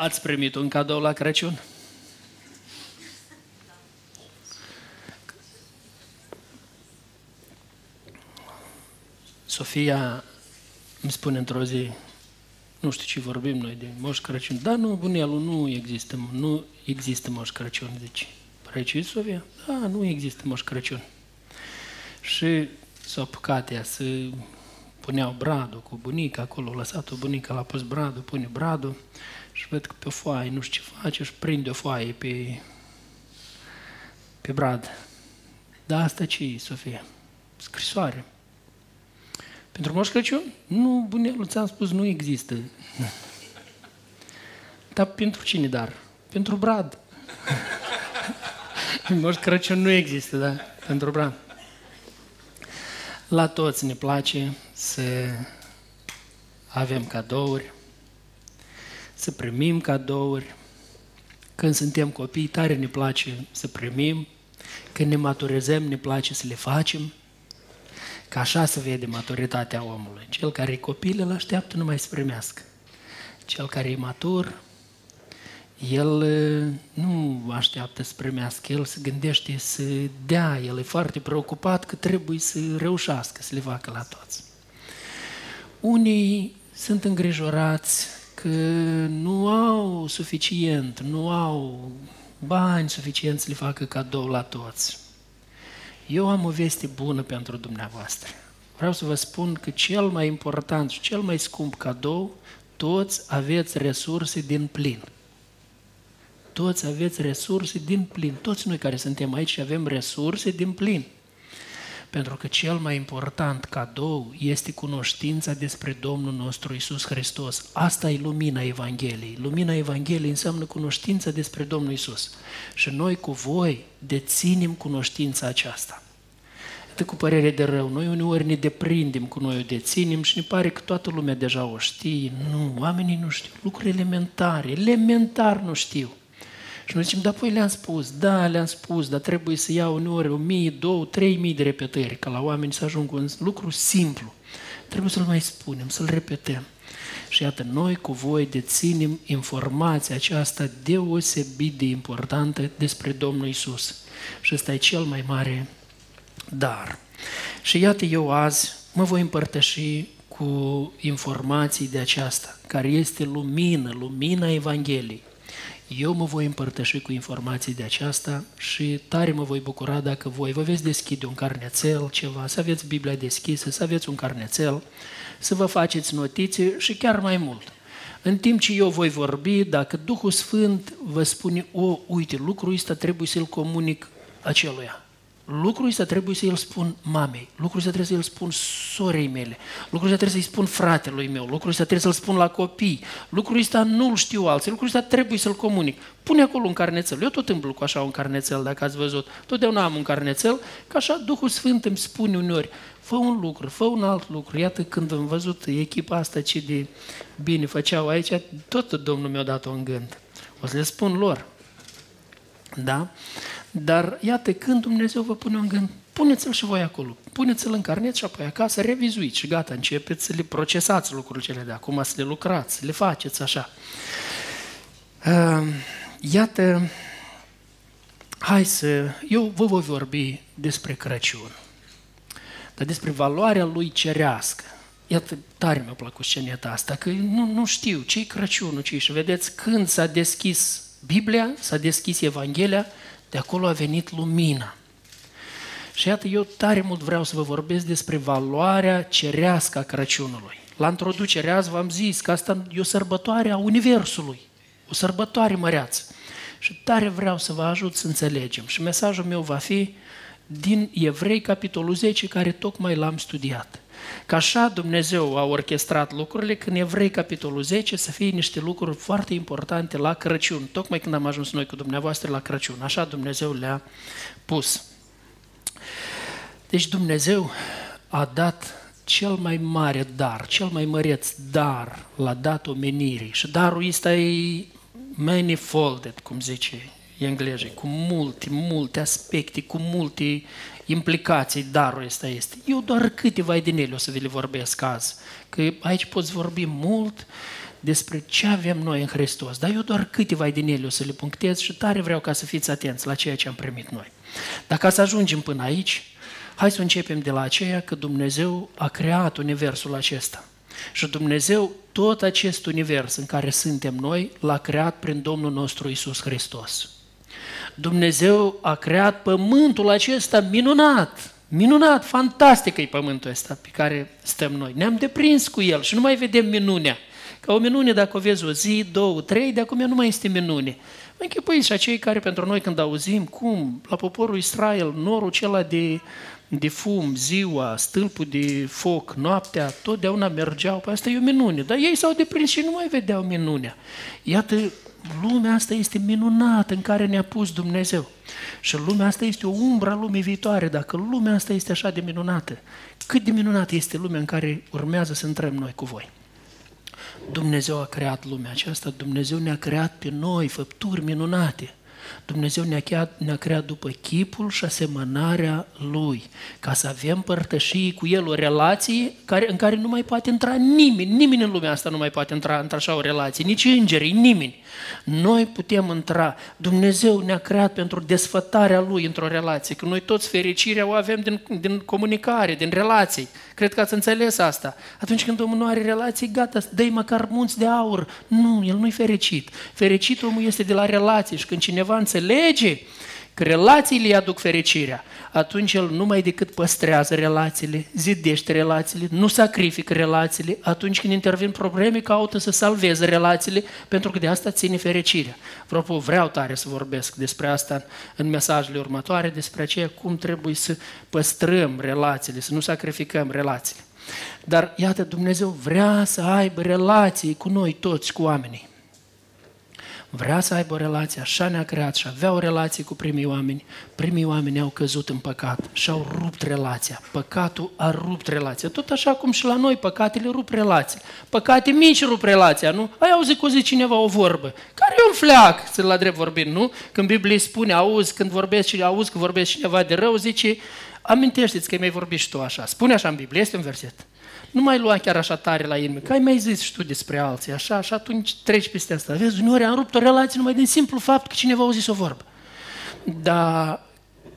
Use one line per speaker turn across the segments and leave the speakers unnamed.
Ați primit un cadou la Crăciun? Sofia îmi spune într-o zi, nu știu ce vorbim noi de Moș Crăciun, dar nu, bunelul, nu există, nu există Moș Crăciun, zice. Păi Sofia? Da, nu există Moș Crăciun. Și s-au apucat ea să puneau bradul cu bunica, acolo lăsat-o bunica, l-a pus bradul, pune bradul și văd că pe o foaie, nu știu ce face, și prinde o foaie pe, pe brad. Da, asta ce e, Sofia? Scrisoare. Pentru Moș Crăciun? Nu, bunelul, ți-am spus, nu există. Dar pentru cine dar? Pentru Brad. Moș Crăciun nu există, da? Pentru Brad. La toți ne place să avem cadouri, să primim cadouri. Când suntem copii, tare ne place să primim. Când ne maturizăm, ne place să le facem. Că așa se vede maturitatea omului. Cel care e copil îl așteaptă numai să primească. Cel care e matur, el nu așteaptă să primească, el se gândește să dea, el e foarte preocupat că trebuie să reușească să le facă la toți. Unii sunt îngrijorați că nu au suficient, nu au bani suficient să le facă cadou la toți. Eu am o veste bună pentru dumneavoastră. Vreau să vă spun că cel mai important și cel mai scump cadou, toți aveți resurse din plin. Toți aveți resurse din plin. Toți noi care suntem aici avem resurse din plin. Pentru că cel mai important cadou este cunoștința despre Domnul nostru Isus Hristos. Asta e lumina Evangheliei. Lumina Evangheliei înseamnă cunoștința despre Domnul Isus. Și noi cu voi deținem cunoștința aceasta. Atât cu părere de rău, noi uneori ne deprindem cu noi o deținem și ne pare că toată lumea deja o știe. Nu, oamenii nu știu. Lucruri elementare, elementar nu știu. Și noi zicem, da, păi le-am spus, da, le-am spus, dar trebuie să iau uneori o mie, două, trei mii de repetări, ca la oameni să ajungă un lucru simplu. Trebuie să-l mai spunem, să-l repetăm. Și iată, noi cu voi deținem informația aceasta deosebit de importantă despre Domnul Isus. Și ăsta e cel mai mare dar. Și iată, eu azi mă voi împărtăși cu informații de aceasta, care este lumină, lumina Evangheliei. Eu mă voi împărtăși cu informații de aceasta și tare mă voi bucura dacă voi vă veți deschide un carnețel, ceva, să aveți Biblia deschisă, să aveți un carnețel, să vă faceți notițe și chiar mai mult. În timp ce eu voi vorbi, dacă Duhul Sfânt vă spune, o, uite, lucrul ăsta trebuie să-l comunic aceluia lucrul ăsta trebuie să-i spun mamei, lucrul ăsta trebuie să-i spun sorei mele, lucrul ăsta trebuie să-i spun fratelui meu, lucrul ăsta trebuie să-l spun la copii, lucrul ăsta nu-l știu alții, lucrul ăsta trebuie să-l comunic. Pune acolo un carnețel. Eu tot îmblu cu așa un carnețel, dacă ați văzut. Totdeauna am un carnețel, că așa Duhul Sfânt îmi spune uneori, fă un lucru, fă un alt lucru. Iată când am văzut echipa asta ce de bine făceau aici, tot Domnul mi-a dat-o în gând. O să le spun lor. Da? Dar iată, când Dumnezeu vă pune un gând, puneți-l și voi acolo, puneți-l în carnet și apoi acasă revizuiți și gata, începeți să le procesați lucrurile cele de acum, să le lucrați, să le faceți așa. Ehm, iată, hai să, eu vă voi vorbi despre Crăciun, dar despre valoarea lui cerească. Iată, tare mi-a plăcut sceneta asta, că nu, nu știu ce-i Crăciunul, ce și vedeți, când s-a deschis Biblia, s-a deschis Evanghelia, de acolo a venit lumina. Și iată, eu tare mult vreau să vă vorbesc despre valoarea cerească a Crăciunului. La introducere azi v-am zis că asta e o sărbătoare a Universului, o sărbătoare măreață. Și tare vreau să vă ajut să înțelegem. Și mesajul meu va fi din Evrei, capitolul 10, care tocmai l-am studiat. Că așa Dumnezeu a orchestrat lucrurile când Evrei, capitolul 10, să fie niște lucruri foarte importante la Crăciun. Tocmai când am ajuns noi cu dumneavoastră la Crăciun. Așa Dumnezeu le-a pus. Deci Dumnezeu a dat cel mai mare dar, cel mai măreț dar l-a dat omenirii. Și darul ăsta e manifolded, cum zice englezii, cu multe, multe aspecte, cu multe implicații darul ăsta este. Eu doar câteva din ele o să vi le vorbesc azi, că aici poți vorbi mult, despre ce avem noi în Hristos. Dar eu doar câteva din ele o să le punctez și tare vreau ca să fiți atenți la ceea ce am primit noi. Dacă să ajungem până aici, hai să începem de la aceea că Dumnezeu a creat universul acesta. Și Dumnezeu, tot acest univers în care suntem noi, l-a creat prin Domnul nostru Isus Hristos. Dumnezeu a creat pământul acesta minunat, minunat, fantastic e pământul ăsta pe care stăm noi. Ne-am deprins cu el și nu mai vedem minunea. Ca o minune, dacă o vezi o zi, două, trei, de acum nu mai este minune. Mă închipui și acei care pentru noi când auzim cum la poporul Israel norul acela de, de fum, ziua, stâlpul de foc, noaptea, totdeauna mergeau, pe asta e o minune. Dar ei s-au deprins și nu mai vedeau minunea. Iată, lumea asta este minunată în care ne-a pus Dumnezeu. Și lumea asta este o umbră a lumii viitoare. Dacă lumea asta este așa de minunată, cât de minunată este lumea în care urmează să intrăm noi cu voi. Dumnezeu a creat lumea aceasta, Dumnezeu ne-a creat pe noi făpturi minunate. Dumnezeu ne-a creat, ne creat după chipul și asemănarea Lui, ca să avem părtășii cu El o relație care, în care nu mai poate intra nimeni, nimeni în lumea asta nu mai poate intra într-așa o relație, nici îngerii, nimeni. Noi putem intra, Dumnezeu ne-a creat pentru desfătarea Lui într-o relație, că noi toți fericirea o avem din, din comunicare, din relații. Cred că ați înțeles asta. Atunci când omul nu are relații, gata, dă măcar munți de aur. Nu, el nu-i fericit. Fericit omul este de la relații și când cineva înțelege că relațiile îi aduc fericirea, atunci el numai decât păstrează relațiile, zidește relațiile, nu sacrifică relațiile, atunci când intervin probleme, caută să salveze relațiile, pentru că de asta ține fericirea. Apropo, vreau tare să vorbesc despre asta în mesajele următoare, despre aceea cum trebuie să păstrăm relațiile, să nu sacrificăm relațiile. Dar iată, Dumnezeu vrea să aibă relații cu noi toți, cu oamenii vrea să aibă o relație, așa ne-a creat și avea o relație cu primii oameni, primii oameni au căzut în păcat și au rupt relația. Păcatul a rupt relația. Tot așa cum și la noi păcatele rup relația. Păcate mici rup relația, nu? Ai auzit cu zi cineva o vorbă. Care e un fleac, să la drept vorbind, nu? Când Biblia spune, auzi, când vorbesc și auzi că vorbesc cineva de rău, zice, amintește-ți că mi-ai vorbit și tu așa. Spune așa în Biblie, este un verset. Nu mai lua chiar așa tare la inimă, că ai mai zis și tu despre alții, așa, și atunci treci peste asta. Vezi, uneori am rupt o relație numai din simplu fapt că cineva a zis o vorbă. Dar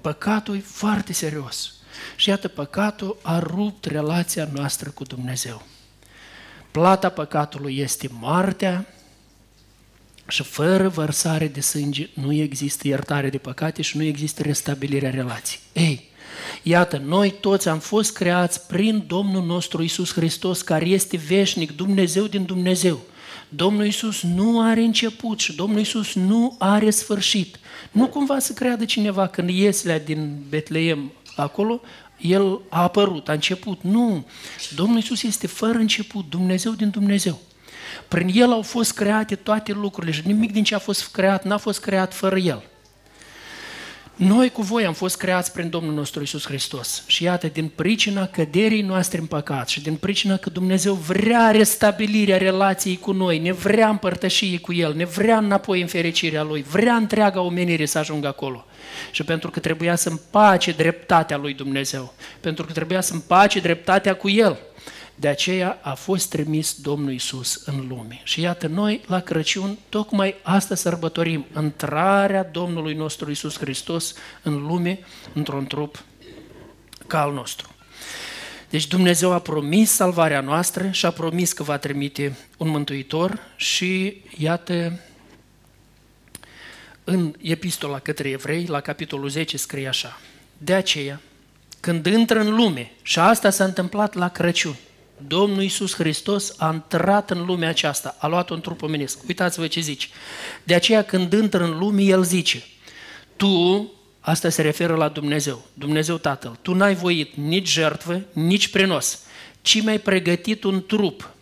păcatul e foarte serios. Și iată, păcatul a rupt relația noastră cu Dumnezeu. Plata păcatului este moartea și fără vărsare de sânge nu există iertare de păcate și nu există restabilirea relației. Ei, Iată, noi toți am fost creați prin Domnul nostru Isus Hristos, care este veșnic, Dumnezeu din Dumnezeu. Domnul Isus nu are început și Domnul Isus nu are sfârșit. Nu cumva să creadă cineva când Ieslea din Betleem acolo, el a apărut, a început. Nu, Domnul Isus este fără început, Dumnezeu din Dumnezeu. Prin El au fost create toate lucrurile și nimic din ce a fost creat n-a fost creat fără El. Noi cu voi am fost creați prin Domnul nostru Isus Hristos. Și iată, din pricina căderii noastre în păcat și din pricina că Dumnezeu vrea restabilirea relației cu noi, ne vrea împărtășie cu El, ne vrea înapoi în fericirea Lui, vrea întreaga omenire să ajungă acolo. Și pentru că trebuia să împace dreptatea lui Dumnezeu, pentru că trebuia să împace dreptatea cu El, de aceea a fost trimis Domnul Isus în lume. Și iată, noi la Crăciun tocmai asta sărbătorim, intrarea Domnului nostru Isus Hristos în lume, într-un trup ca al nostru. Deci Dumnezeu a promis salvarea noastră și a promis că va trimite un mântuitor și iată, în epistola către evrei, la capitolul 10, scrie așa. De aceea, când intră în lume, și asta s-a întâmplat la Crăciun, Domnul Iisus Hristos a intrat în lumea aceasta, a luat un trup omenesc. Uitați-vă ce zice. De aceea când intră în lume, El zice, tu, asta se referă la Dumnezeu, Dumnezeu Tatăl, tu n-ai voit nici jertvă, nici prenos, ci mi-ai pregătit un trup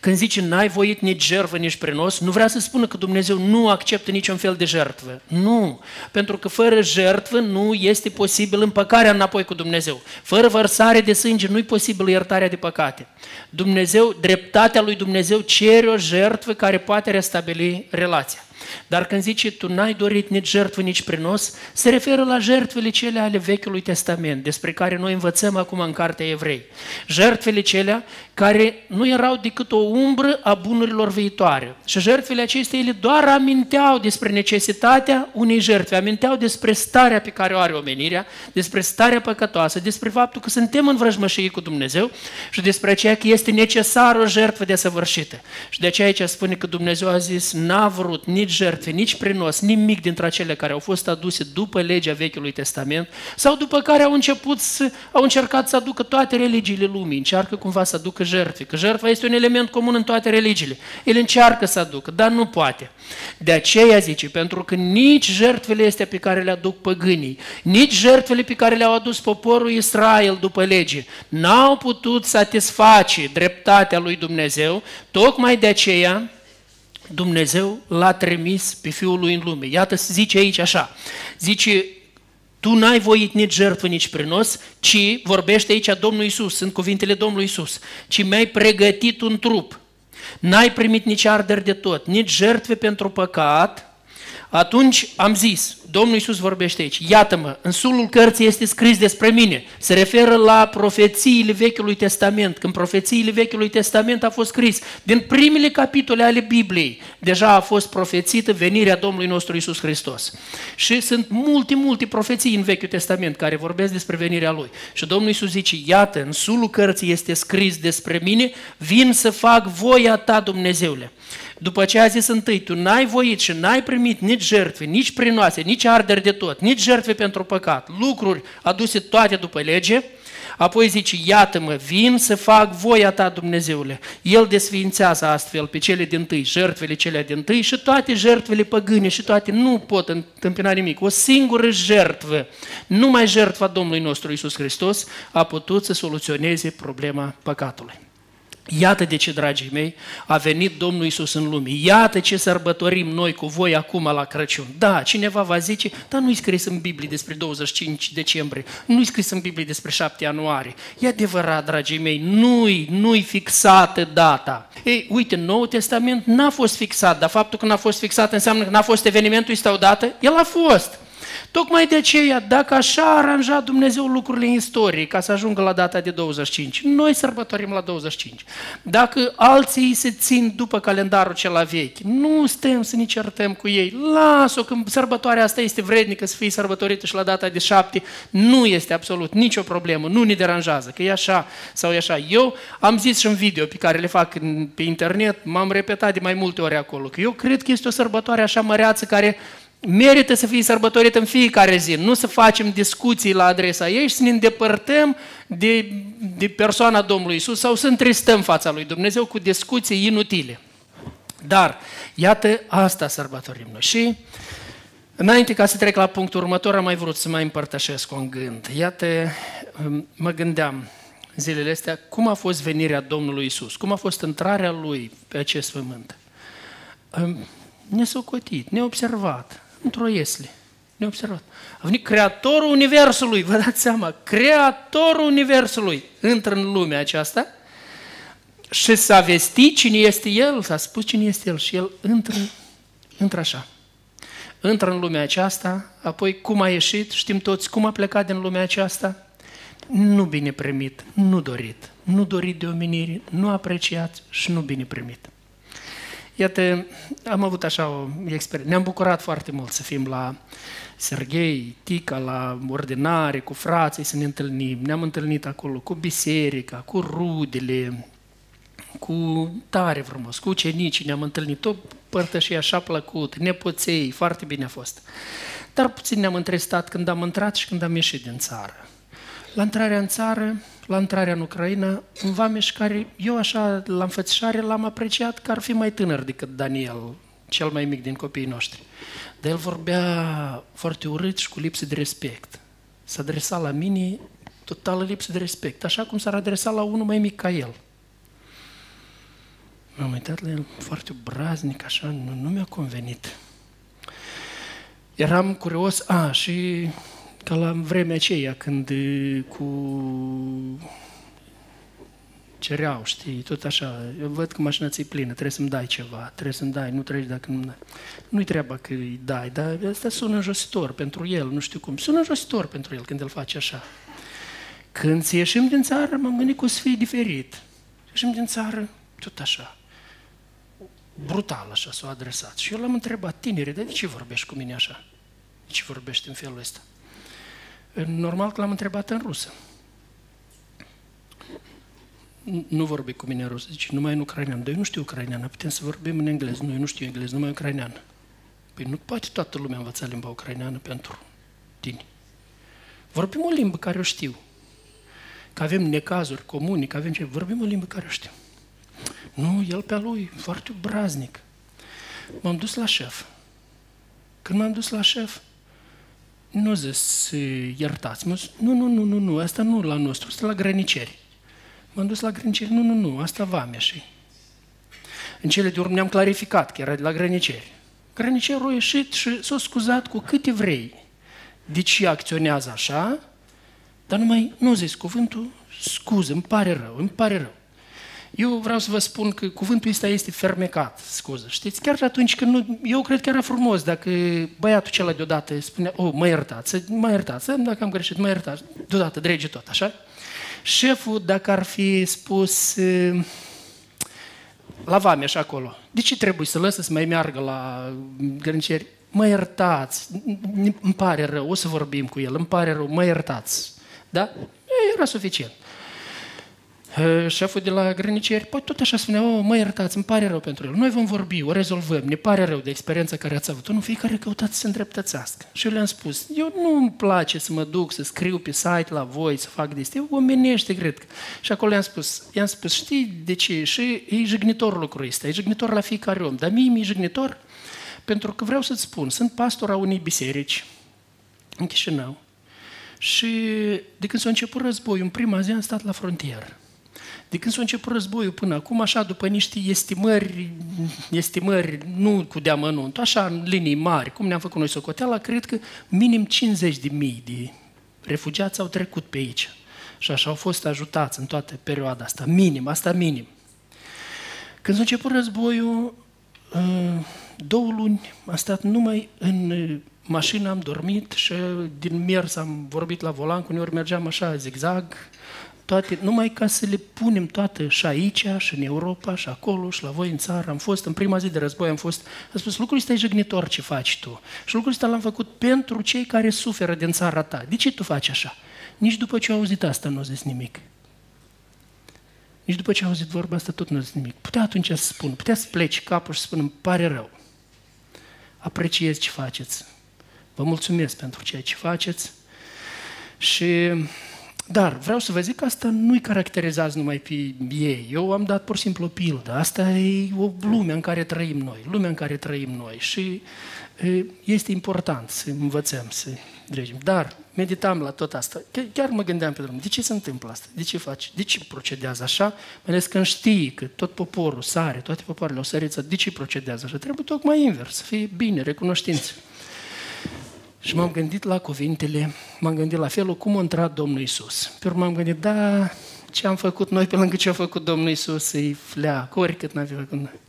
când zice n-ai voit nici jertfă, nici prenos, nu vrea să spună că Dumnezeu nu acceptă niciun fel de jertfă. Nu, pentru că fără jertfă nu este posibil împăcarea înapoi cu Dumnezeu. Fără vărsare de sânge nu e posibil iertarea de păcate. Dumnezeu, dreptatea lui Dumnezeu cere o jertfă care poate restabili relația. Dar când zice, tu n-ai dorit nici jertfă, nici prinos, se referă la jertfele cele ale Vechiului Testament, despre care noi învățăm acum în Cartea Evrei. Jertfele celea care nu erau decât o umbră a bunurilor viitoare. Și jertfele acestea, ele doar aminteau despre necesitatea unei jertfe, aminteau despre starea pe care o are omenirea, despre starea păcătoasă, despre faptul că suntem în vrăjmășie cu Dumnezeu și despre aceea că este necesară o jertfă desăvârșită. Și de aceea aici spune că Dumnezeu a zis, n-a vrut nici jertfe, nici prinos, nimic dintre acele care au fost aduse după legea Vechiului Testament sau după care au început să, au încercat să aducă toate religiile lumii, încearcă cumva să aducă jertfe, că jertfa este un element comun în toate religiile. El încearcă să aducă, dar nu poate. De aceea zice, pentru că nici jertfele astea pe care le aduc păgânii, nici jertfele pe care le-au adus poporul Israel după lege, n-au putut satisface dreptatea lui Dumnezeu, tocmai de aceea Dumnezeu l-a trimis pe Fiul lui în lume. Iată, zice aici așa, zice, tu n-ai voit nici jertfă, nici prinos, ci, vorbește aici Domnul Isus, sunt cuvintele Domnului Isus, ci mi-ai pregătit un trup. N-ai primit nici arderi de tot, nici jertfe pentru păcat, atunci am zis, Domnul Iisus vorbește aici, iată-mă, în sulul cărții este scris despre mine, se referă la profețiile Vechiului Testament, când profețiile Vechiului Testament a fost scris, din primele capitole ale Bibliei, deja a fost profețită venirea Domnului nostru Iisus Hristos. Și sunt multe, multe profeții în Vechiul Testament care vorbesc despre venirea Lui. Și Domnul Iisus zice, iată, în sulul cărții este scris despre mine, vin să fac voia ta, Dumnezeule. După ce a zis întâi, tu n-ai voit și n-ai primit nici jertfe, nici prinoase, nici arderi de tot, nici jertfe pentru păcat, lucruri aduse toate după lege, Apoi zice, iată-mă, vin să fac voia ta, Dumnezeule. El desființează astfel pe cele din tâi, jertfele cele din tâi și toate jertfele păgâne și toate nu pot întâmpina nimic. O singură jertfă, numai jertfa Domnului nostru Isus Hristos a putut să soluționeze problema păcatului. Iată de ce, dragii mei, a venit Domnul Isus în lume. Iată ce sărbătorim noi cu voi acum la Crăciun. Da, cineva va zice, dar nu-i scris în Biblie despre 25 decembrie, nu-i scris în Biblie despre 7 ianuarie. E adevărat, dragii mei, nu-i, nu-i fixată data. Ei, uite, Noul Testament n-a fost fixat, dar faptul că n-a fost fixat înseamnă că n-a fost evenimentul este odată? El a fost. Tocmai de aceea, dacă așa a aranjat Dumnezeu lucrurile în istorie ca să ajungă la data de 25, noi sărbătorim la 25. Dacă alții se țin după calendarul cel vechi, nu stăm să ne certăm cu ei. Lasă-o, că sărbătoarea asta este vrednică să fie sărbătorită și la data de 7, nu este absolut nicio problemă, nu ne deranjează, că e așa sau e așa. Eu am zis și în video pe care le fac pe internet, m-am repetat de mai multe ori acolo, că eu cred că este o sărbătoare așa măreață care merită să fie sărbătorit în fiecare zi, nu să facem discuții la adresa ei și să ne îndepărtăm de, de persoana Domnului Isus sau să întristăm fața lui Dumnezeu cu discuții inutile. Dar, iată, asta sărbătorim noi. Și, înainte ca să trec la punctul următor, am mai vrut să mai împărtășesc un gând. Iată, mă gândeam zilele astea, cum a fost venirea Domnului Isus, cum a fost intrarea Lui pe acest pământ. Nesocotit, neobservat, într-o iesle. Neobservat. A venit Creatorul Universului, vă dați seama, Creatorul Universului intră în lumea aceasta și s-a vestit cine este El, s-a spus cine este El și El intră, intră așa. Intră în lumea aceasta, apoi cum a ieșit, știm toți cum a plecat din lumea aceasta, nu bine primit, nu dorit, nu dorit de omenire, nu apreciat și nu bine primit. Iată, am avut așa o experiență. Ne-am bucurat foarte mult să fim la Serghei, Tica, la ordinare, cu frații, să ne întâlnim. Ne-am întâlnit acolo cu biserica, cu rudele, cu tare frumos, cu ucenicii ne-am întâlnit, tot părtășii așa plăcut, nepoței, foarte bine a fost. Dar puțin ne-am întrestat când am intrat și când am ieșit din țară. La intrarea în țară, la intrarea în Ucraina, un vameș care eu așa la înfățișare l-am apreciat că ar fi mai tânăr decât Daniel, cel mai mic din copiii noștri. Dar el vorbea foarte urât și cu lipsă de respect. S-a adresat la mine totală lipsă de respect, așa cum s-ar adresa la unul mai mic ca el. M-am uitat la el foarte braznic, așa, nu, nu mi-a convenit. Eram curios, a, și ca la vremea aceea când cu cereau, știi, tot așa. Eu văd că mașina ți plină, trebuie să-mi dai ceva, trebuie să-mi dai, nu treci dacă nu dai. Nu-i treaba că îi dai, dar asta sună înjositor pentru el, nu știu cum. Sună înjositor pentru el când îl face așa. Când să ieșim din țară, m-am gândit că o să fie diferit. Ieșim din țară, tot așa. Brutal așa s-a adresat. Și eu l-am întrebat, tinere, de ce vorbești cu mine așa? De ce vorbești în felul ăsta? Normal că l-am întrebat în rusă. Nu vorbi cu mine în rusă, zice, numai în ucrainean. Dar eu nu știu ucraineană, putem să vorbim în engleză. Nu, eu nu știu engleză, numai ucraineană. Păi nu poate toată lumea învăța limba ucraineană pentru tine. Vorbim o limbă care o știu. Că avem necazuri comuni, că avem ce... Vorbim o limbă care o știu. Nu, el pe-a lui, foarte braznic. M-am dus la șef. Când m-am dus la șef, nu zis, iertați -mă. Nu, nu, nu, nu, nu, asta nu la nostru, asta la grăniceri. M-am dus la grăniceri, nu, nu, nu, asta vamea și. În cele de urmă ne-am clarificat că era de la grăniceri. Grănicerul a ieșit și s-a scuzat cu câte vrei. De ce acționează așa? Dar numai nu zis cuvântul scuză, îmi pare rău, îmi pare rău. Eu vreau să vă spun că cuvântul ăsta este fermecat, scuză. Știți, chiar și atunci când nu... Eu cred că era frumos dacă băiatul acela deodată spunea, oh, mă iertați, mă iertați, dacă am greșit, mă iertați, deodată, drege tot, așa? Șeful, dacă ar fi spus la vame așa acolo, de ce trebuie să lăsă să mai meargă la grânceri? Mă iertați, îmi pare rău, o să vorbim cu el, îmi pare rău, mă iertați. Da? Era suficient. Șeful de la grăniceri, păi tot așa spunea, oh, mă iertați, îmi pare rău pentru el. Noi vom vorbi, o rezolvăm, ne pare rău de experiența care ați avut-o. Nu, fiecare căutați să se îndreptățească. Și eu le-am spus, eu nu îmi place să mă duc, să scriu pe site la voi, să fac de astea, eu omenește, cred că. Și acolo i-am spus, i-am spus, știi de ce? Și e jignitor lucrul ăsta, e jignitor la fiecare om, dar mie mi-e jignitor pentru că vreau să-ți spun, sunt pastor a unei biserici în Chișinău și de când s-a început războiul, în prima zi am stat la frontieră. De când s-a început războiul până acum, așa, după niște estimări, estimări nu cu deamănunt, așa, în linii mari, cum ne-am făcut noi socoteala, cred că minim 50 de mii de refugiați au trecut pe aici. Și așa au fost ajutați în toată perioada asta, minim, asta minim. Când s-a început războiul, ă, două luni am stat numai în mașină, am dormit și din mers am vorbit la volan, cu uneori mergeam așa zigzag, toate, numai ca să le punem toate și aici, și în Europa, și acolo, și la voi în țară. Am fost, în prima zi de război, am fost, am spus, lucrul ăsta e jignitor ce faci tu. Și lucrul ăsta l-am făcut pentru cei care suferă din țara ta. De ce tu faci așa? Nici după ce au auzit asta nu au zis nimic. Nici după ce au auzit vorba asta tot nu au zis nimic. Putea atunci să spun, putea să pleci capul și să spun, îmi pare rău. Apreciez ce faceți. Vă mulțumesc pentru ceea ce faceți. Și dar vreau să vă zic că asta nu-i caracterizează numai pe ei. Eu am dat pur și simplu o pildă. Asta e o lume în care trăim noi, lumea în care trăim noi și este important să învățăm, să dregem. Dar meditam la tot asta. Chiar mă gândeam pe drum, de ce se întâmplă asta? De ce faci? De ce procedează așa? Mai ales când știi că tot poporul sare, toate popoarele au sărit, de ce procedează așa? Trebuie tocmai invers, să fie bine, recunoștință. Și m-am gândit la cuvintele, m-am gândit la felul cum a intrat Domnul Isus. Pe urmă m-am gândit, da, ce am făcut noi pe lângă ce a făcut Domnul Isus, să-i fleac, oricât n-a fi făcut noi.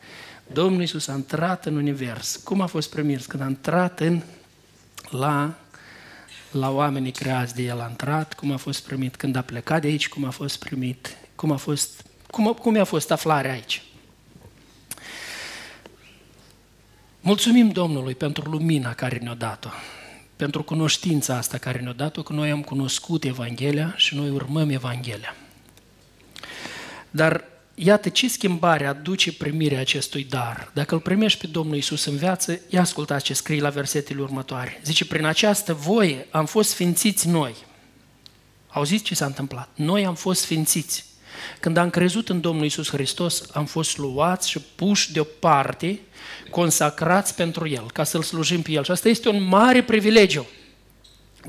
Domnul Isus a intrat în univers. Cum a fost primit? Când a intrat în, la, la oamenii creați de El a intrat, cum a fost primit când a plecat de aici, cum a fost primit, cum a fost, cum, cum a fost aflarea aici. Mulțumim Domnului pentru lumina care ne-a dat-o pentru cunoștința asta care ne-a dat-o, că noi am cunoscut Evanghelia și noi urmăm Evanghelia. Dar iată ce schimbare aduce primirea acestui dar. Dacă îl primești pe Domnul Isus în viață, ia ascultați ce scrie la versetele următoare. Zice, prin această voie am fost sfințiți noi. Auziți ce s-a întâmplat? Noi am fost sfințiți. Când am crezut în Domnul Isus Hristos, am fost luați și puși deoparte consacrați pentru El, ca să-L slujim pe El. Și asta este un mare privilegiu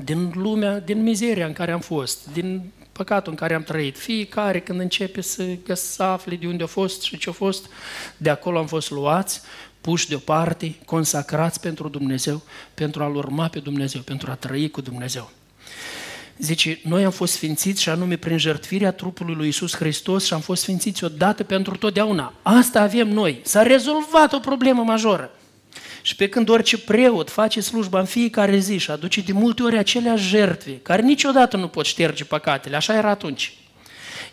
din lumea, din mizeria în care am fost, din păcatul în care am trăit. Fiecare când începe să, să afle de unde a fost și ce a fost, de acolo am fost luați, puși deoparte, consacrați pentru Dumnezeu, pentru a-L urma pe Dumnezeu, pentru a trăi cu Dumnezeu. Zice, noi am fost sfințiți și anume prin jertfirea trupului lui Isus Hristos și am fost sfințiți odată pentru totdeauna. Asta avem noi. S-a rezolvat o problemă majoră. Și pe când orice preot face slujba în fiecare zi și aduce de multe ori aceleași jertfe, care niciodată nu pot șterge păcatele, așa era atunci.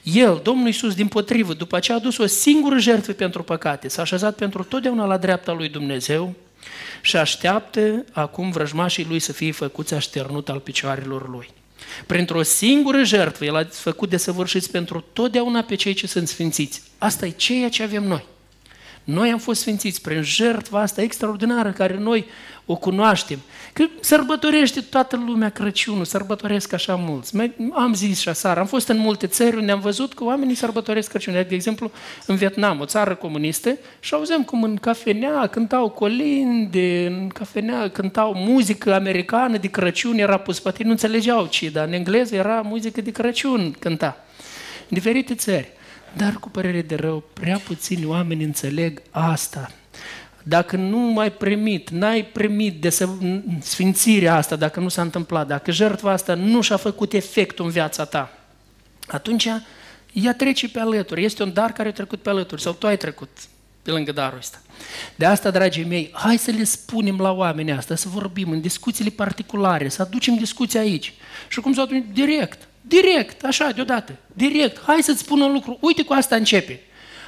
El, Domnul Iisus, din potrivă, după ce a adus o singură jertfă pentru păcate, s-a așezat pentru totdeauna la dreapta lui Dumnezeu și așteaptă acum vrăjmașii lui să fie făcuți așternut al picioarelor lui. Printr-o singură jertfă, El a făcut de săvârșiți pentru totdeauna pe cei ce sunt sfințiți. Asta e ceea ce avem noi. Noi am fost sfințiți prin jertfa asta extraordinară care noi o cunoaștem. Că sărbătorește toată lumea Crăciunul, sărbătoresc așa mulți. Am zis și aseară, am fost în multe țări unde am văzut că oamenii sărbătoresc Crăciunul. De exemplu, în Vietnam, o țară comunistă, și auzem cum în cafenea cântau colinde, în cafenea cântau muzică americană de Crăciun, era pus pe nu înțelegeau ce, dar în engleză era muzică de Crăciun cânta. În diferite țări. Dar cu părere de rău, prea puțini oameni înțeleg asta. Dacă nu mai primit, n-ai primit de sfințirea asta, dacă nu s-a întâmplat, dacă jertfa asta nu și-a făcut efectul în viața ta, atunci ea trece pe alături. Este un dar care a trecut pe alături sau tu ai trecut pe lângă darul ăsta. De asta, dragii mei, hai să le spunem la oamenii asta, să vorbim în discuțiile particulare, să aducem discuția aici. Și cum să o direct. Direct, așa, deodată, direct. Hai să-ți spun un lucru, uite cu asta începe.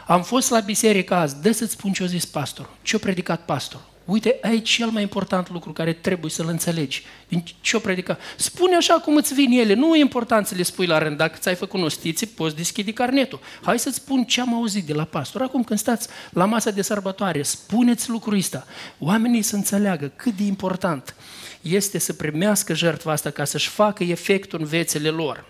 Am fost la biserică azi, dă să-ți spun ce a zis pastor, ce a predicat pastor. Uite, aici cel mai important lucru care trebuie să-l înțelegi. Din ce o predicat. Spune așa cum îți vin ele. Nu e important să le spui la rând. Dacă ți-ai făcut nostiții, poți deschide carnetul. Hai să-ți spun ce am auzit de la pastor. Acum când stați la masa de sărbătoare, spuneți lucrul ăsta. Oamenii să înțeleagă cât de important este să primească jertfa asta ca să-și facă efectul în vețele lor.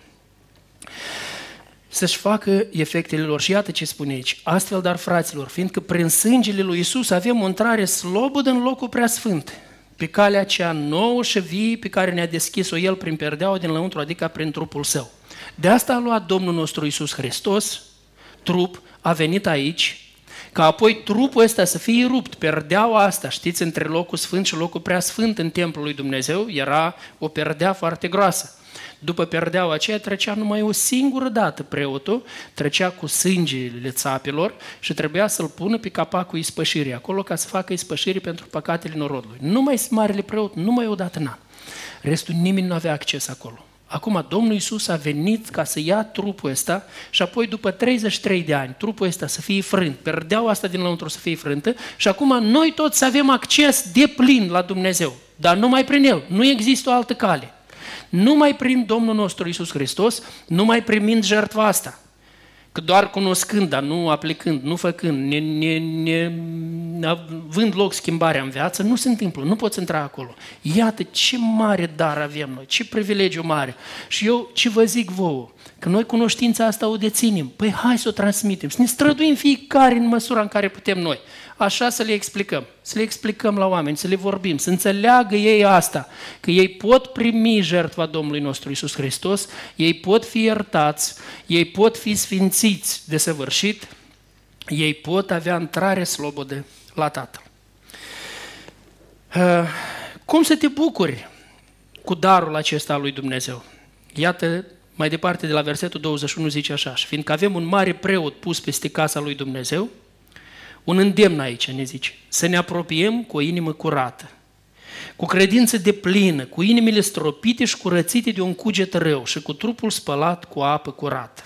Să-și facă efectele lor. Și iată ce spune aici. Astfel, dar fraților, fiindcă prin sângele lui Isus avem o intrare slobodă în locul preasfânt, pe calea cea nouă și vie pe care ne-a deschis-o El prin perdeaua din lăuntru, adică prin trupul Său. De asta a luat Domnul nostru Isus Hristos, trup, a venit aici, ca apoi trupul ăsta să fie rupt, perdeaua asta, știți, între locul sfânt și locul prea sfânt în templul lui Dumnezeu, era o perdea foarte groasă. După perdeaua aceea trecea numai o singură dată preotul, trecea cu sângele țapilor și trebuia să-l pună pe capacul ispășirii, acolo ca să facă ispășirii pentru păcatele norodului. Numai marele preot, numai o dată n-a. Restul nimeni nu avea acces acolo. Acum Domnul Iisus a venit ca să ia trupul ăsta și apoi după 33 de ani trupul ăsta să fie frânt, perdeaua asta din lăuntru să fie frântă și acum noi toți să avem acces de plin la Dumnezeu, dar numai prin El, nu există o altă cale. Numai prin Domnul nostru Iisus Hristos, numai primind jertfa asta. Că doar cunoscând, dar nu aplicând, nu făcând, ne, ne, ne, vând loc schimbarea în viață, nu se întâmplă, nu poți intra acolo. Iată ce mare dar avem noi, ce privilegiu mare. Și eu ce vă zic vouă, că noi cunoștința asta o deținem, păi hai să o transmitem, să ne străduim fiecare în măsura în care putem noi așa să le explicăm, să le explicăm la oameni, să le vorbim, să înțeleagă ei asta, că ei pot primi jertfa Domnului nostru Isus Hristos, ei pot fi iertați, ei pot fi sfințiți de săvârșit, ei pot avea intrare slobodă la Tatăl. Uh, cum să te bucuri cu darul acesta al lui Dumnezeu? Iată, mai departe de la versetul 21 zice așa, fiindcă avem un mare preot pus peste casa lui Dumnezeu, un îndemn aici, ne zice, să ne apropiem cu o inimă curată, cu credință de plină, cu inimile stropite și curățite de un cuget rău și cu trupul spălat cu apă curată.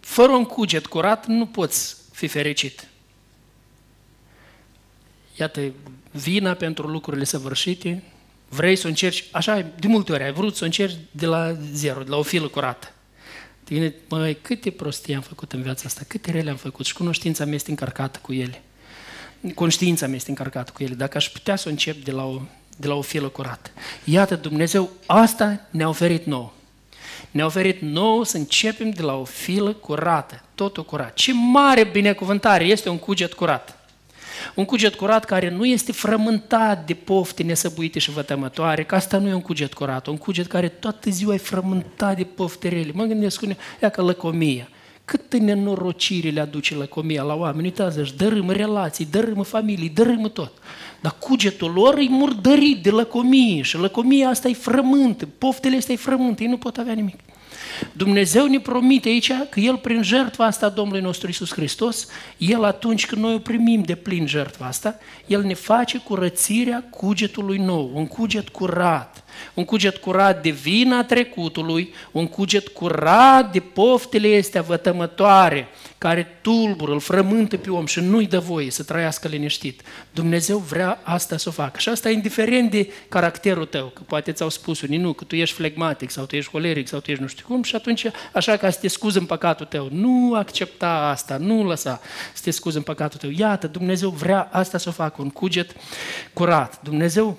Fără un cuget curat nu poți fi fericit. Iată, vina pentru lucrurile săvârșite, vrei să o încerci, așa, de multe ori ai vrut să o încerci de la zero, de la o filă curată. Tine, măi, câte prostii am făcut în viața asta, câte rele am făcut și cunoștința mea este încărcată cu ele. Conștiința mea este încărcată cu ele. Dacă aș putea să o încep de la o, de la o filă curată. Iată, Dumnezeu asta ne-a oferit nou. Ne-a oferit nou să începem de la o filă curată, totul curat. Ce mare binecuvântare este un cuget curat. Un cuget curat care nu este frământat de pofte nesăbuite și vătămătoare, că asta nu e un cuget curat, un cuget care toată ziua e frământat de pofte rele. Mă gândesc, spune, ia că lăcomia. Câte nenorocire le aduce lăcomia la oameni, uitați-și, dărâmă relații, dărâmă familii, dărâmă tot. Dar cugetul lor e murdărit de lăcomie și lăcomia asta e frământă, poftele astea e frământă, ei nu pot avea nimic. Dumnezeu ne promite aici că El, prin jertfa asta a Domnului nostru Isus Hristos, El atunci când noi o primim de plin jertfa asta, El ne face curățirea cugetului nou, un cuget curat, un cuget curat de vina trecutului, un cuget curat de poftele astea vătămătoare, care tulbură, îl frământă pe om și nu-i dă voie să trăiască liniștit. Dumnezeu vrea asta să o facă. Și asta indiferent de caracterul tău, că poate ți-au spus unii, nu, că tu ești flegmatic sau tu ești holeric sau tu ești nu știu cum și atunci așa ca să te scuzi în păcatul tău. Nu accepta asta, nu lăsa să te scuzi în păcatul tău. Iată, Dumnezeu vrea asta să o facă, un cuget curat. Dumnezeu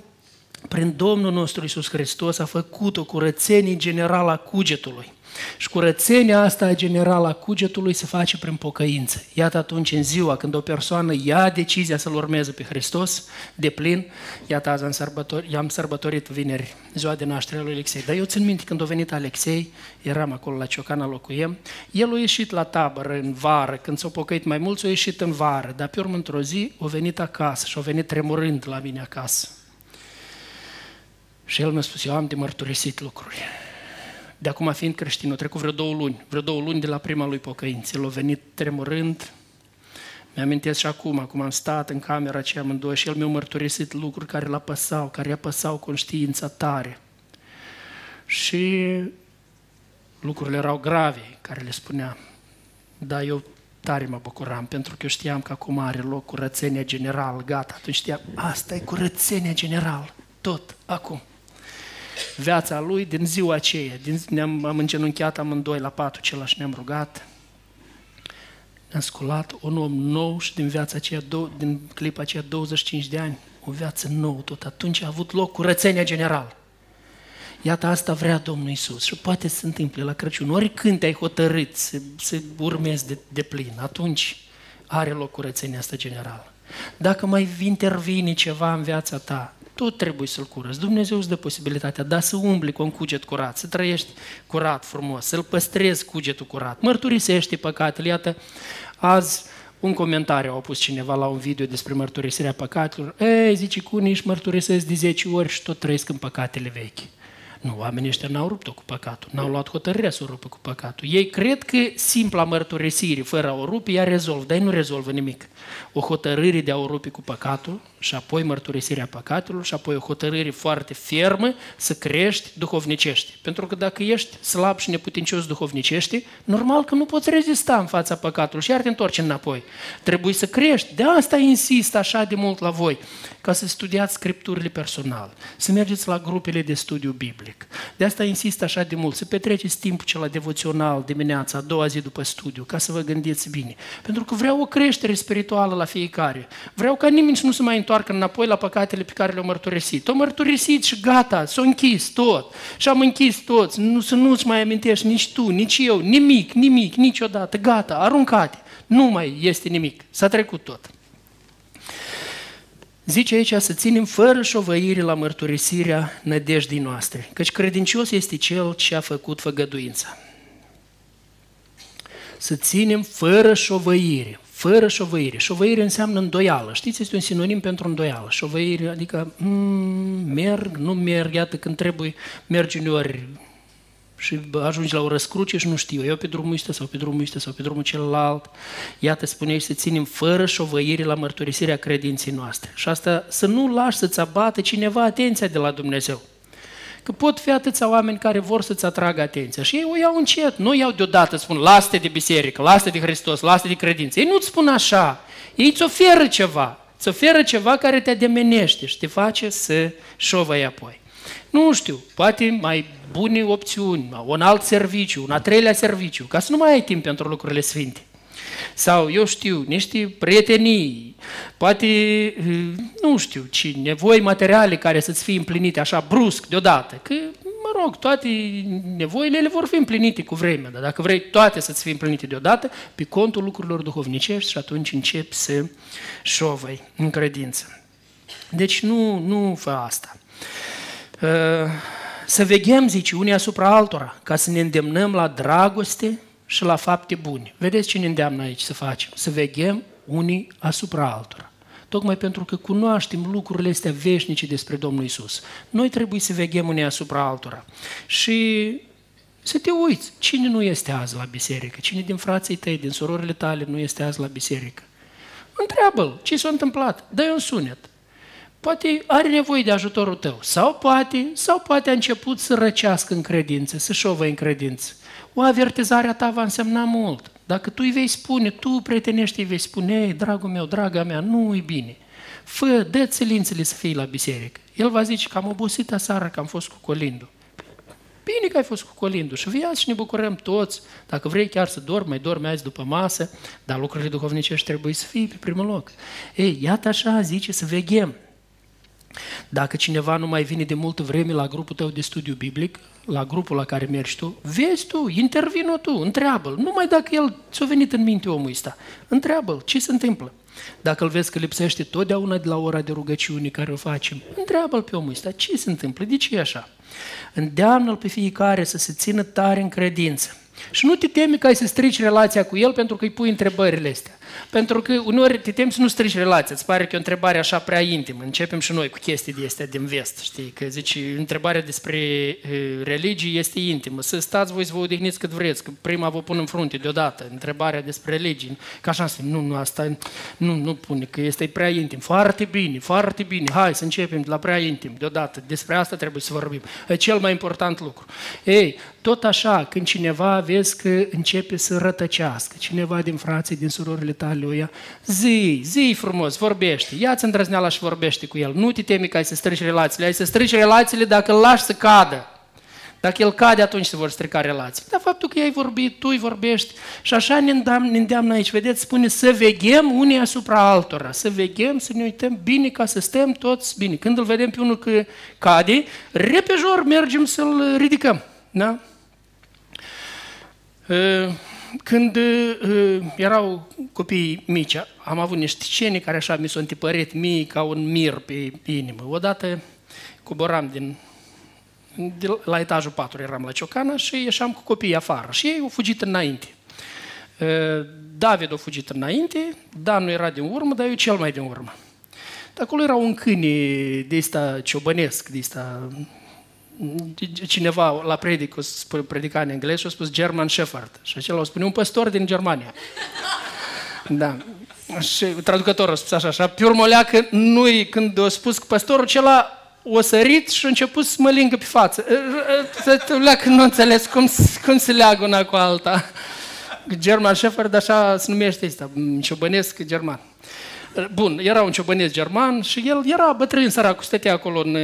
prin Domnul nostru Isus Hristos a făcut o curățenie generală a cugetului. Și curățenia asta generală a cugetului se face prin pocăință. Iată atunci în ziua când o persoană ia decizia să-L urmeze pe Hristos de plin, iată azi am sărbători, i-am sărbătorit vineri, ziua de naștere a lui Alexei. Dar eu țin minte când a venit Alexei, eram acolo la Ciocana locuiem, el a ieșit la tabără în vară, când s-a pocăit mai mulți, a ieșit în vară, dar pe urmă într-o zi a venit acasă și a venit tremurând la mine acasă. Și el mi-a spus, eu am de mărturisit lucruri de acum fiind creștin, au trecut vreo două luni, vreo două luni de la prima lui pocăință. El a venit tremurând, mi-amintesc și acum, acum am stat în camera aceea amândouă și el mi-a mărturisit lucruri care l apăsau, care i apăsau conștiința tare. Și lucrurile erau grave, care le spuneam. Dar eu tare mă bucuram, pentru că eu știam că acum are loc curățenia general, gata. Atunci știam, asta e curățenia general, tot, acum viața lui din ziua aceea. Din, ne-am, am îngenunchiat amândoi la patul acela și ne-am rugat. Ne-am sculat un om nou și din viața aceea, din clipa aceea 25 de ani, o viață nouă tot. Atunci a avut loc curățenia generală. Iată, asta vrea Domnul Isus și poate să se întâmple la Crăciun. Oricând te-ai hotărât să, să urmezi de, de plin, atunci are loc curățenia asta generală. Dacă mai intervine ceva în viața ta, tot trebuie să-l curăți. Dumnezeu îți dă posibilitatea, dar să umbli cu un cuget curat, să trăiești curat, frumos, să-l păstrezi cugetul curat, mărturisește păcatele. Iată, azi un comentariu a pus cineva la un video despre mărturisirea păcatelor. Ei, zice, cu unii își mărturisesc de 10 ori și tot trăiesc în păcatele vechi. Nu, oamenii ăștia n-au rupt-o cu păcatul, n-au luat hotărârea să o rupă cu păcatul. Ei cred că simpla mărturisire, fără a o rupe, ea rezolvă, dar ei nu rezolvă nimic. O hotărâre de a o rupe cu păcatul și apoi mărturisirea păcatelor și apoi o hotărâre foarte fermă să crești duhovnicești. Pentru că dacă ești slab și neputincios duhovnicești, normal că nu poți rezista în fața păcatului și iar te întorci înapoi. Trebuie să crești. De asta insist așa de mult la voi, ca să studiați scripturile personal, să mergeți la grupele de studiu biblic. De asta insist așa de mult, să petreceți timpul cel devoțional dimineața, a doua zi după studiu, ca să vă gândiți bine. Pentru că vreau o creștere spirituală la fiecare. Vreau ca nimeni să nu se mai întoarcă întoarcă înapoi la păcatele pe care le-au mărturisit. O mărturisit și gata, s-a închis tot. Și am închis toți, nu, să nu-ți mai amintești nici tu, nici eu, nimic, nimic, niciodată, gata, aruncate. Nu mai este nimic, s-a trecut tot. Zice aici să ținem fără șovăire la mărturisirea nădejdii noastre, căci credincios este cel ce a făcut făgăduința. Să ținem fără șovăire, fără șovăire. Șovăire înseamnă îndoială. Știți, este un sinonim pentru îndoială. Șovăire, adică mm, merg, nu merg, iată când trebuie, mergi uneori și ajungi la o răscruce și nu știu, eu pe drumul ăsta sau pe drumul ăsta sau pe drumul celălalt. Iată, spune să ținem fără șovăire la mărturisirea credinței noastre. Și asta să nu lași să-ți abată cineva atenția de la Dumnezeu. Că pot fi atâția oameni care vor să-ți atragă atenția și ei o iau încet, nu iau deodată, spun, lasă de biserică, lasă de Hristos, lasă de credință. Ei nu-ți spun așa, ei îți oferă ceva, îți oferă ceva care te ademenește și te face să șovăi apoi. Nu știu, poate mai bune opțiuni, un alt serviciu, un a treilea serviciu, ca să nu mai ai timp pentru lucrurile sfinte sau, eu știu, niște prietenii, poate, nu știu, ci nevoi materiale care să-ți fie împlinite așa brusc, deodată, că, mă rog, toate nevoile ele vor fi împlinite cu vremea, dar dacă vrei toate să-ți fie împlinite deodată, pe contul lucrurilor duhovnicești și atunci începi să șovăi în credință. Deci nu, nu fă asta. Uh, să veghem, zice, unii asupra altora, ca să ne îndemnăm la dragoste, și la fapte bune. Vedeți ce ne îndeamnă aici să facem? Să veghem unii asupra altora. Tocmai pentru că cunoaștem lucrurile astea veșnice despre Domnul Isus. Noi trebuie să veghem unii asupra altora. Și Să te uiți, cine nu este azi la biserică? Cine din frații tăi, din surorile tale nu este azi la biserică? Întreabă-l, ce s-a întâmplat? Dă-i un sunet. Poate are nevoie de ajutorul tău. Sau poate, sau poate a început să răcească în credință, să șovă în credință. O avertizare a ta va însemna mult. Dacă tu îi vei spune, tu prietenești îi vei spune, ei, dragul meu, draga mea, nu e bine. Fă, dă țilințele să fii la biserică. El va zice că am obosit aseară, că am fost cu colindu. Bine că ai fost cu colindu și vii și ne bucurăm toți. Dacă vrei chiar să dormi, mai dormi azi după masă, dar lucrurile duhovnicești trebuie să fie pe primul loc. Ei, iată așa zice să veghem. Dacă cineva nu mai vine de multă vreme la grupul tău de studiu biblic, la grupul la care mergi tu, vezi tu, intervină tu, întreabă-l. Numai dacă el ți-a venit în minte omul ăsta, întreabă-l ce se întâmplă. Dacă îl vezi că lipsește totdeauna de la ora de rugăciune care o facem, întreabă-l pe omul ăsta ce se întâmplă, de ce e așa. Îndeamnă-l pe fiecare să se țină tare în credință. Și nu te temi că ai să strici relația cu el pentru că îi pui întrebările astea. Pentru că uneori te temi să nu strici relația, îți pare că e o întrebare așa prea intimă. Începem și noi cu chestii de astea din vest, știi? Că zici, întrebarea despre uh, religie este intimă. Să stați voi să vă odihniți cât vreți, că prima vă pun în frunte deodată. Întrebarea despre religie. Ca așa să nu, nu, asta nu, nu pune, că este prea intim. Foarte bine, foarte bine. Hai să începem de la prea intim, deodată. Despre asta trebuie să vorbim. E cel mai important lucru. Ei, tot așa, când cineva vezi că începe să rătăcească, cineva din frații, din surorile tale, o ia, zi, zi frumos, vorbește, ia-ți îndrăzneala și vorbește cu el. Nu te temi că ai să strici relațiile, ai să strici relațiile dacă îl lași să cadă. Dacă el cade, atunci se vor strica relații. Dar faptul că ai vorbit, tu îi vorbești și așa ne îndeamnă, ne îndeamnă aici. Vedeți, spune să veghem unii asupra altora, să veghem, să ne uităm bine ca să stăm toți bine. Când îl vedem pe unul că cade, repejor mergem să-l ridicăm. Da? Când erau copii mici, am avut niște scene care așa mi s-au întipărit mie ca un mir pe inimă. Odată coboram din de la etajul 4 eram la Ciocana și ieșeam cu copiii afară și ei au fugit înainte. David a fugit înainte, Dan nu era din urmă, dar eu cel mai din urmă. De acolo era un câine de ăsta ciobănesc, de ăsta cineva la predic, predica în engleză și a spus German Shepherd. Și acela o spune un păstor din Germania. Da. Și traducătorul a spus așa, așa, pe urmă leacă, nu când a spus că păstorul acela o sărit și a început să mă lingă pe față. Să leacă, nu înțeles cum, cum se leagă una cu alta. German Shepherd, așa se numește ăsta, ciobănesc german. Bun, era un ciobănesc german și el era bătrân săracul, stătea acolo în,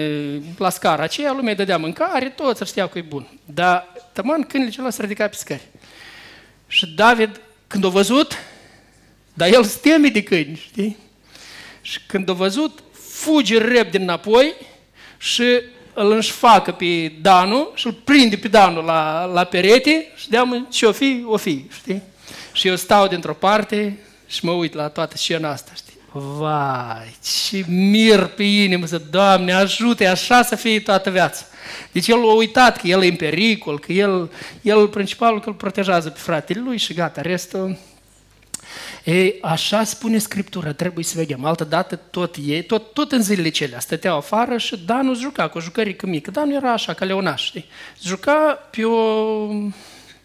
la scara aceea, lumea îi dădea mâncare, toți știa că e bun. Dar tăman câinele celălalt se ridica pe scări. Și David, când a văzut, dar el se teme de câini, știi? Și când a văzut, fuge repede înapoi și îl înșfacă pe Danu și îl prinde pe Danu la, la perete și deamă ce o fi, o fi, știi? Și eu stau dintr-o parte și mă uit la toată scena asta, știi? Vai, ce mir pe inimă să, Doamne, ajute așa să fie toată viața. Deci el a uitat că el e în pericol, că el, el principalul că îl protejează pe fratele lui și gata, restul... Ei, așa spune Scriptura, trebuie să vedem. Altă dată tot ei, tot, tot în zilele cele stăteau afară și Danu juca cu o jucărică mică. Danu era așa, ca leonaș, știi? Juca pe o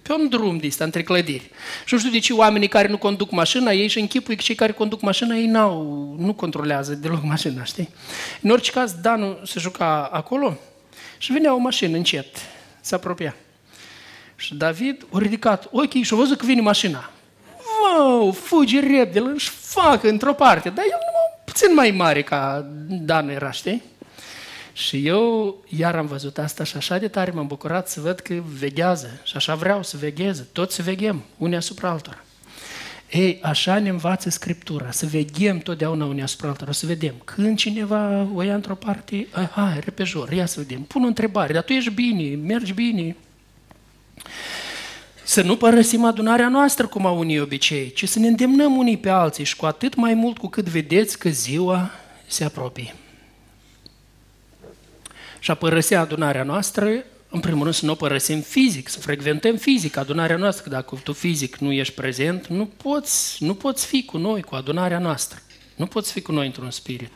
pe un drum de ăsta, între clădiri. Și nu știu de ce oamenii care nu conduc mașina, ei și închipui că cei care conduc mașina, ei n-au, nu controlează deloc mașina, știi? În orice caz, Danu se juca acolo și venea o mașină încet, se apropia. Și David a ridicat ochii și a văzut că vine mașina. Wow, fuge repede, îl facă într-o parte, dar el nu puțin mai mare ca Dan era, știi? Și eu iar am văzut asta și așa de tare m-am bucurat să văd că veghează și așa vreau să vegheze, toți să veghem, unii asupra altora. Ei, așa ne învață Scriptura, să veghem totdeauna unii asupra altora, să vedem. Când cineva o ia într-o parte, hai, repejor, ia să vedem, pun o întrebare, dar tu ești bine, mergi bine. Să nu părăsim adunarea noastră cum au unii obicei, ci să ne îndemnăm unii pe alții și cu atât mai mult cu cât vedeți că ziua se apropie și a părăsi adunarea noastră, în primul rând să nu o părăsim fizic, să frecventăm fizic adunarea noastră, că dacă tu fizic nu ești prezent, nu poți, nu poți fi cu noi, cu adunarea noastră. Nu poți fi cu noi într-un spirit.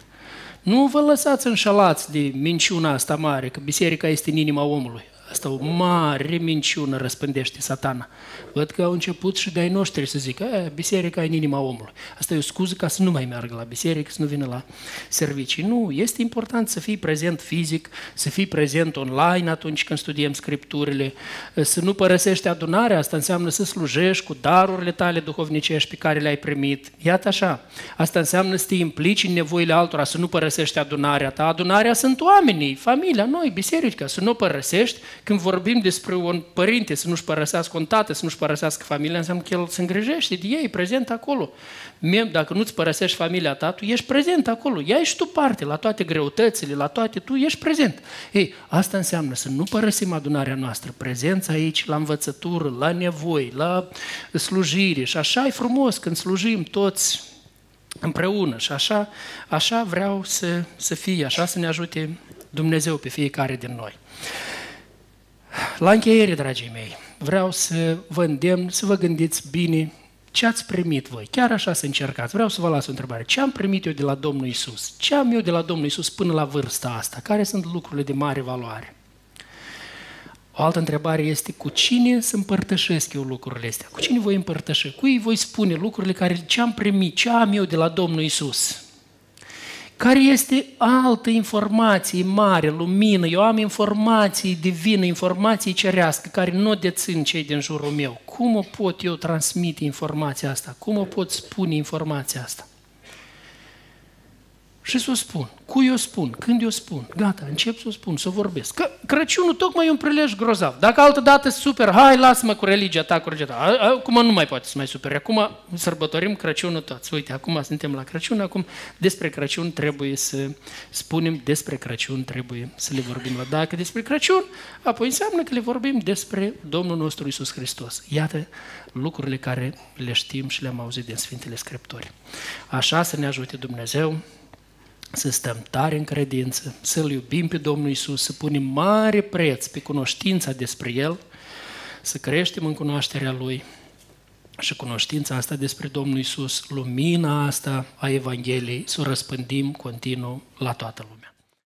Nu vă lăsați înșelați de minciuna asta mare, că biserica este în inima omului. Asta o mare minciună răspândește satana. Văd că au început și de-ai noștri să zică, e, biserica e în inima omului. Asta e o scuză ca să nu mai meargă la biserică, să nu vină la servicii. Nu, este important să fii prezent fizic, să fii prezent online atunci când studiem scripturile, să nu părăsești adunarea, asta înseamnă să slujești cu darurile tale duhovnicești pe care le-ai primit. Iată așa, asta înseamnă să te implici în nevoile altora, să nu părăsești adunarea ta. Adunarea sunt oamenii, familia, noi, biserica, să nu părăsești când vorbim despre un părinte să nu-și părăsească un tată, să nu-și părăsească familia, înseamnă că el se îngrijește de ei, prezent acolo. Dacă nu-ți părăsești familia ta, tu ești prezent acolo. Ia și tu parte la toate greutățile, la toate, tu ești prezent. Ei, asta înseamnă să nu părăsim adunarea noastră, prezența aici, la învățătură, la nevoi, la slujire. Și așa e frumos când slujim toți împreună. Și așa, așa vreau să, să fie, așa să ne ajute Dumnezeu pe fiecare din noi. La încheiere, dragii mei, vreau să vă îndemn să vă gândiți bine ce ați primit voi. Chiar așa să încercați. Vreau să vă las o întrebare. Ce am primit eu de la Domnul Isus? Ce am eu de la Domnul Isus până la vârsta asta? Care sunt lucrurile de mare valoare? O altă întrebare este cu cine să împărtășesc eu lucrurile astea? Cu cine voi împărtăși? Cui voi spune lucrurile care ce am primit, ce am eu de la Domnul Isus? Care este altă informație mare, lumină. Eu am informații divine, informații cerească, care nu dețin cei din jurul meu. Cum o pot eu transmite informația asta? Cum o pot spune informația asta? Și să o spun. Cu eu spun? Când eu spun? Gata, încep să o spun, să o vorbesc. Că Crăciunul tocmai e un prilej grozav. Dacă altă dată super, hai, lasă-mă cu religia ta, cu religia ta. Acum nu mai poate să mai supere. Acum sărbătorim Crăciunul toți. Uite, acum suntem la Crăciun, acum despre Crăciun trebuie să spunem, despre Crăciun trebuie să le vorbim la dacă despre Crăciun, apoi înseamnă că le vorbim despre Domnul nostru Isus Hristos. Iată lucrurile care le știm și le-am auzit din Sfintele Scripturi. Așa să ne ajute Dumnezeu să stăm tare în credință, să-L iubim pe Domnul Isus, să punem mare preț pe cunoștința despre El, să creștem în cunoașterea Lui și cunoștința asta despre Domnul Isus, lumina asta a Evangheliei, să o răspândim continuu la toată lumea.